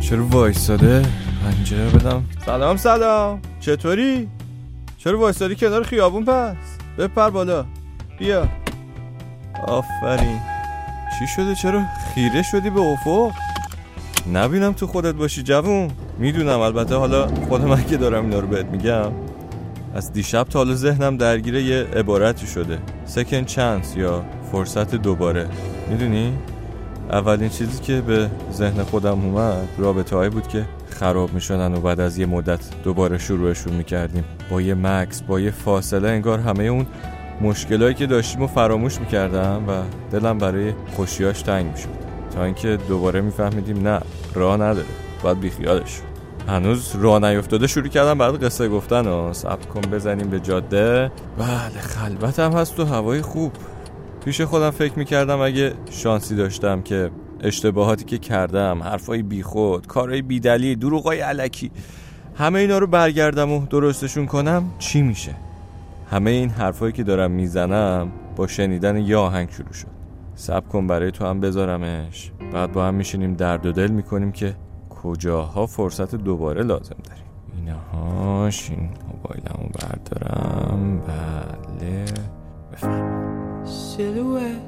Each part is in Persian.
چرا وایستاده؟ پنجره بدم سلام سلام چطوری؟ چرا وایستادی کنار خیابون پس؟ بپر بالا بیا آفرین چی شده چرا خیره شدی به افق؟ نبینم تو خودت باشی جوون می‌دونم البته حالا خود من که دارم اینا رو بهت میگم از دیشب تا حالا ذهنم درگیر یه عبارتی شده سکن چانس یا فرصت دوباره می‌دونی؟ اولین چیزی که به ذهن خودم اومد رابطه هایی بود که خراب می‌شدن و بعد از یه مدت دوباره شروعشون می‌کردیم. با یه مکس با یه فاصله انگار همه اون مشکلایی که داشتیم و فراموش می‌کردم و دلم برای خوشیاش تنگ می‌شد. تا اینکه دوباره میفهمیدیم نه راه نداره. باید بیخیالش هنوز راه نیفتاده شروع کردم بعد قصه گفتن و ثبت کن بزنیم به جاده. بله خلوت هم هست و هوای خوب. پیش خودم فکر می‌کردم اگه شانسی داشتم که اشتباهاتی که کردم حرفای بیخود کارهای بیدلی دروغای علکی همه اینا رو برگردم و درستشون کنم چی میشه؟ همه این حرفایی که دارم می‌زنم با شنیدن یه آهنگ شروع شد. سب کن برای تو هم بذارمش. بعد با هم میشینیم درد و دل می‌کنیم که کجاها فرصت دوباره لازم داریم. اینهاش این موبایلمو بردارم. بله بفرمایید. Silhouette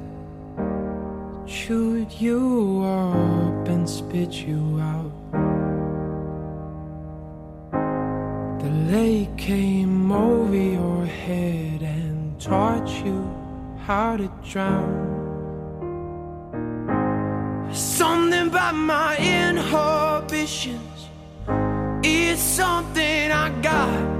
chewed you up and spit you out. The lake came over your head and taught you how to drown. Something about my inhibitions is something I got.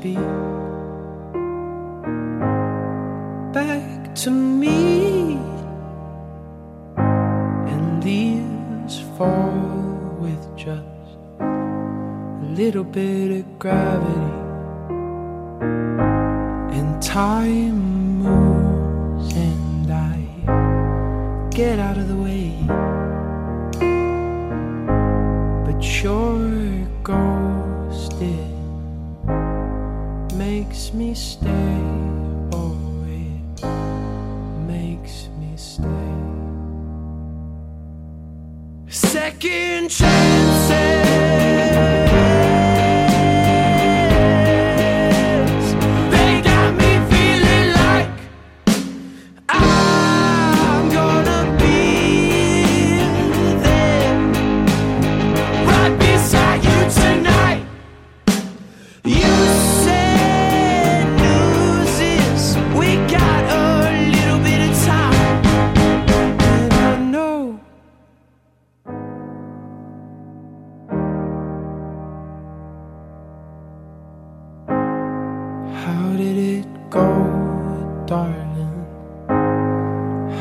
Speak back to me and leaves fall with just a little bit of gravity. And time moves and I get out of the way. But your ghosting makes me stay oh it makes me stay second chances.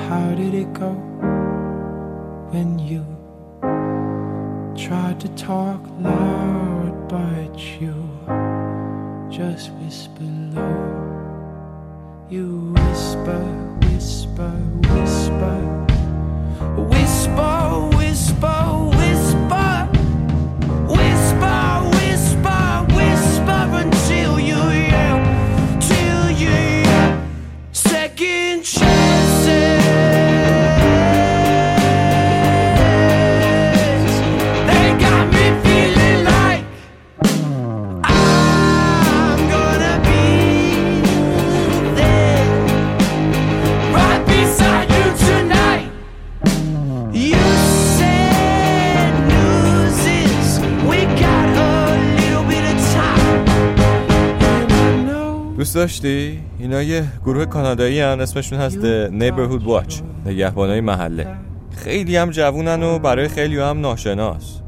How did it go when you tried to talk loud, but you just whisper low? You whisper, whisper, whisper, whisper, whisper, دوست داشتی؟ اینا یه گروه کانادایی هن اسمشون هست The Neighborhood Watch نگهبانای محله. خیلی هم جوونن و برای خیلی هم ناشناس.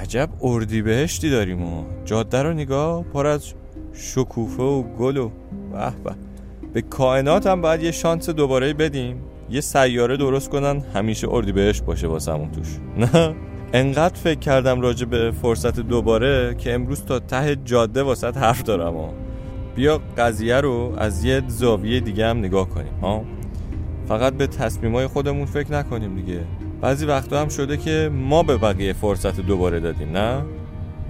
عجب اردی بهشتی داریم و جاده رو نگاه پر از شکوفه و گل و به به. به کائنات هم باید یه شانس دوباره بدیم. یه سیاره درست کنن همیشه اردی بهشت باشه واسمون توش. نه؟ انقدر فکر کردم راجع به فرصت دوباره که امروز تا ته جاده واسط حرف دارم و بیا قضیه رو از یه زاویه دیگه هم نگاه کنیم ها؟ فقط به تصمیمای خودمون فکر نکنیم دیگه. بعضی وقتا هم شده که ما به بقیه فرصت دوباره دادیم نه؟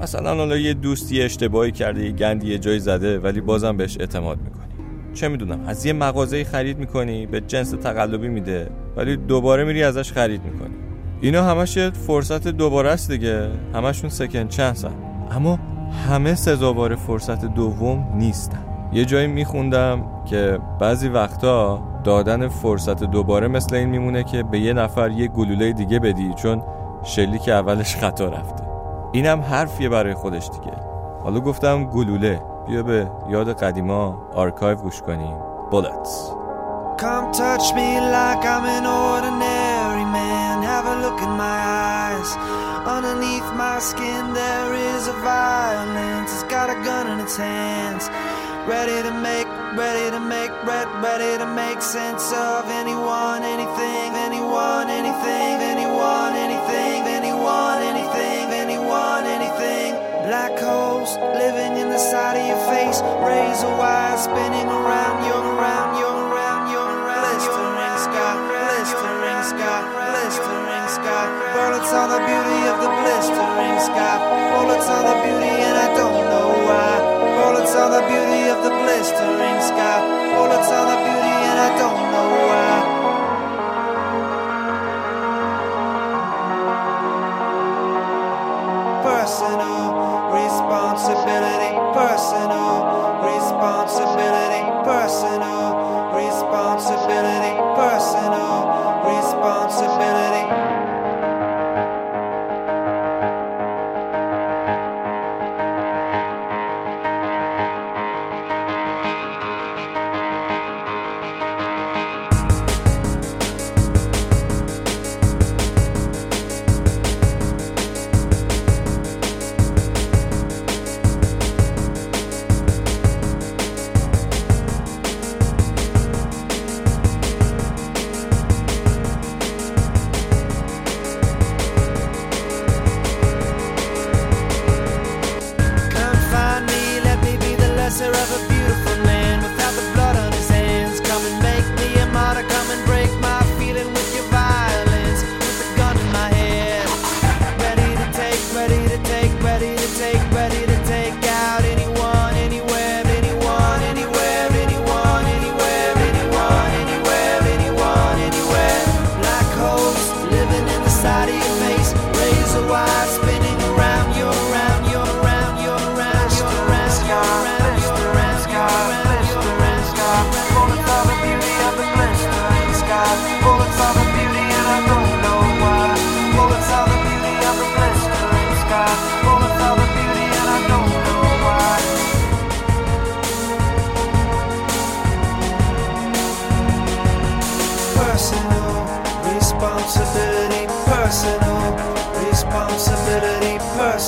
مثلا حالا یه دوستی اشتباهی کرده یه گندی یه جای زده ولی بازم بهش اعتماد می‌کنی. چه می‌دونم از یه مغازه خرید می‌کنی به جنس تقلبی میده ولی دوباره میری ازش خرید می‌کنی. اینا همش فرصت دوباره است دیگه. همشون second chance ان اما همه سزاوار فرصت دوم نیستن. یه جایی میخوندم که بعضی وقتا دادن فرصت دوباره مثل این میمونه که به یه نفر یه گلوله دیگه بدی چون شلیک اولش خطا رفته. اینم حرفیه برای خودش دیگه. حالا گفتم گلوله. بیا به یاد قدیما آرکایو گوش کنیم. Bullets Come touch me like I'm an ordinary man. Have look in my eyes. Underneath my skin, there is a violence. It's got a gun in its hands. Ready to make, ready to make, ready to make sense of anyone, anything, anyone, anything, anyone, anything, anyone, anything, anyone, anything. Black holes living in the side of your face. Razor wire spinning around, you're around, Bullets on the beauty of the blistering sky. Bullets on the beauty, and I don't know why. Bullets on the beauty of the blistering sky. Bullets on the beauty, and I don't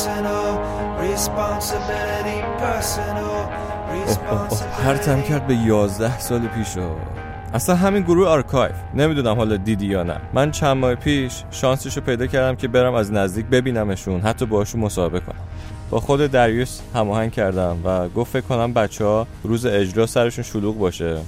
personal responsibility. پرتم کرد به 11 سال پیش و اصلا همین گروه Archive نمی‌دونم حالا دیدی یا نه. من چند ماه پیش شانسش رو پیدا کردم که برم از نزدیک ببینمشون حتی باشون مصاحبه کنم. با خود داریوس هماهنگ کردم و گفت فکر کنم بچه ها روز اجرا سرشون شلوغ باشه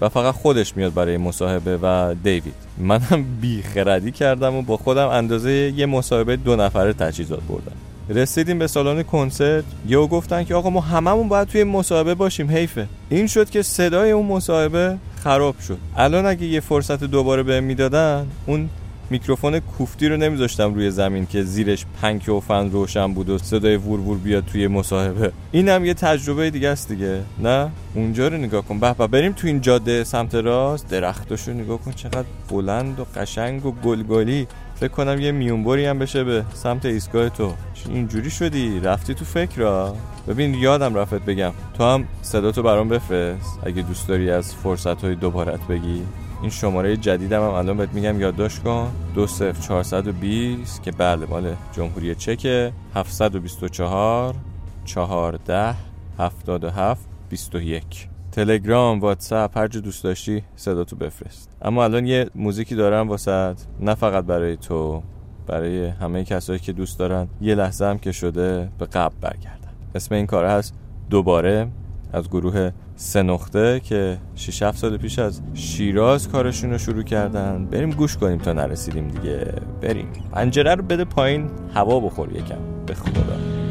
و فقط خودش میاد برای مصاحبه و دیوید. منم بیخردی کردم و با خودم اندازه یه مصاحبه دو نفره تجهیزات بردم. رسیدیم به سالن کنسرت. یهو گفتن که آقا ما هممون باید توی مصاحبه باشیم حیفه. این شد که صدای اون مصاحبه خراب شد. الان اگه یه فرصت دوباره بهم می‌دادن اون میکروفون کوفتی رو نمیذاشتم روی زمین که زیرش پنک و فن روشن بود و صدای وور وور بیاد توی مصاحبه. اینم یه تجربه دیگه است دیگه. نه؟ اونجا رو نگاه کن. به بریم تو این جاده سمت راست. درختاشو نگاه کن چقدر بلند و قشنگ و گلگلی. فکر کنم یه میونبری هم بشه به سمت ایستگاه تو. اینجوری شدی رفتی تو فکر را ببین یادم رفت بگم. تو هم صداتو برام بفرست. اگه دوست داری از فرصت های دوبارت بگی. این شماره جدیدم هم الان بهت میگم یادداشت کن. دو صفر 420 که بله مال جمهوری چک 724 14 77 21 تلگرام واتساپ هر جا دوست داشتی صداتو بفرست. اما الان یه موزیکی دارم واسط نه فقط برای تو برای همه کسایی که دوست دارن. یه لحظه هم که شده به قبل برگردن اسم این کار هست دوباره از گروه سه نقطه که 6 7 سال پیش از شیراز کارشون رو شروع کردن. بریم گوش کنیم تا نرسیدیم دیگه. بریم. پنجره رو بده پایین هوا بخور یکم. به خدا.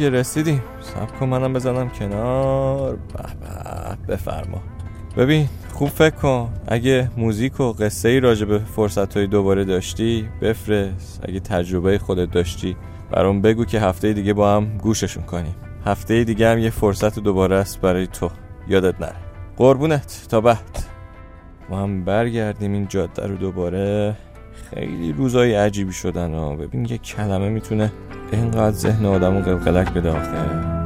دیگه رسیدیم سب کن منم بزنم کنار. به به بفرما. ببین خوب فکر کن. اگه موزیک و قصه ای راجع به فرصت های دوباره داشتی بفرست. اگه تجربه خودت داشتی برام بگو که هفته دیگه با هم گوششون کنیم. هفته دیگه هم یه فرصت دوباره است برای تو. یادت نره. قربونت. تا بعد. ما هم برگردیم این جاده رو دوباره. خیلی روزای عجیبی شدن ها. ببین یه کلمه می‌تونه اینقدر ذهن آدم رو قلقلک بده آخه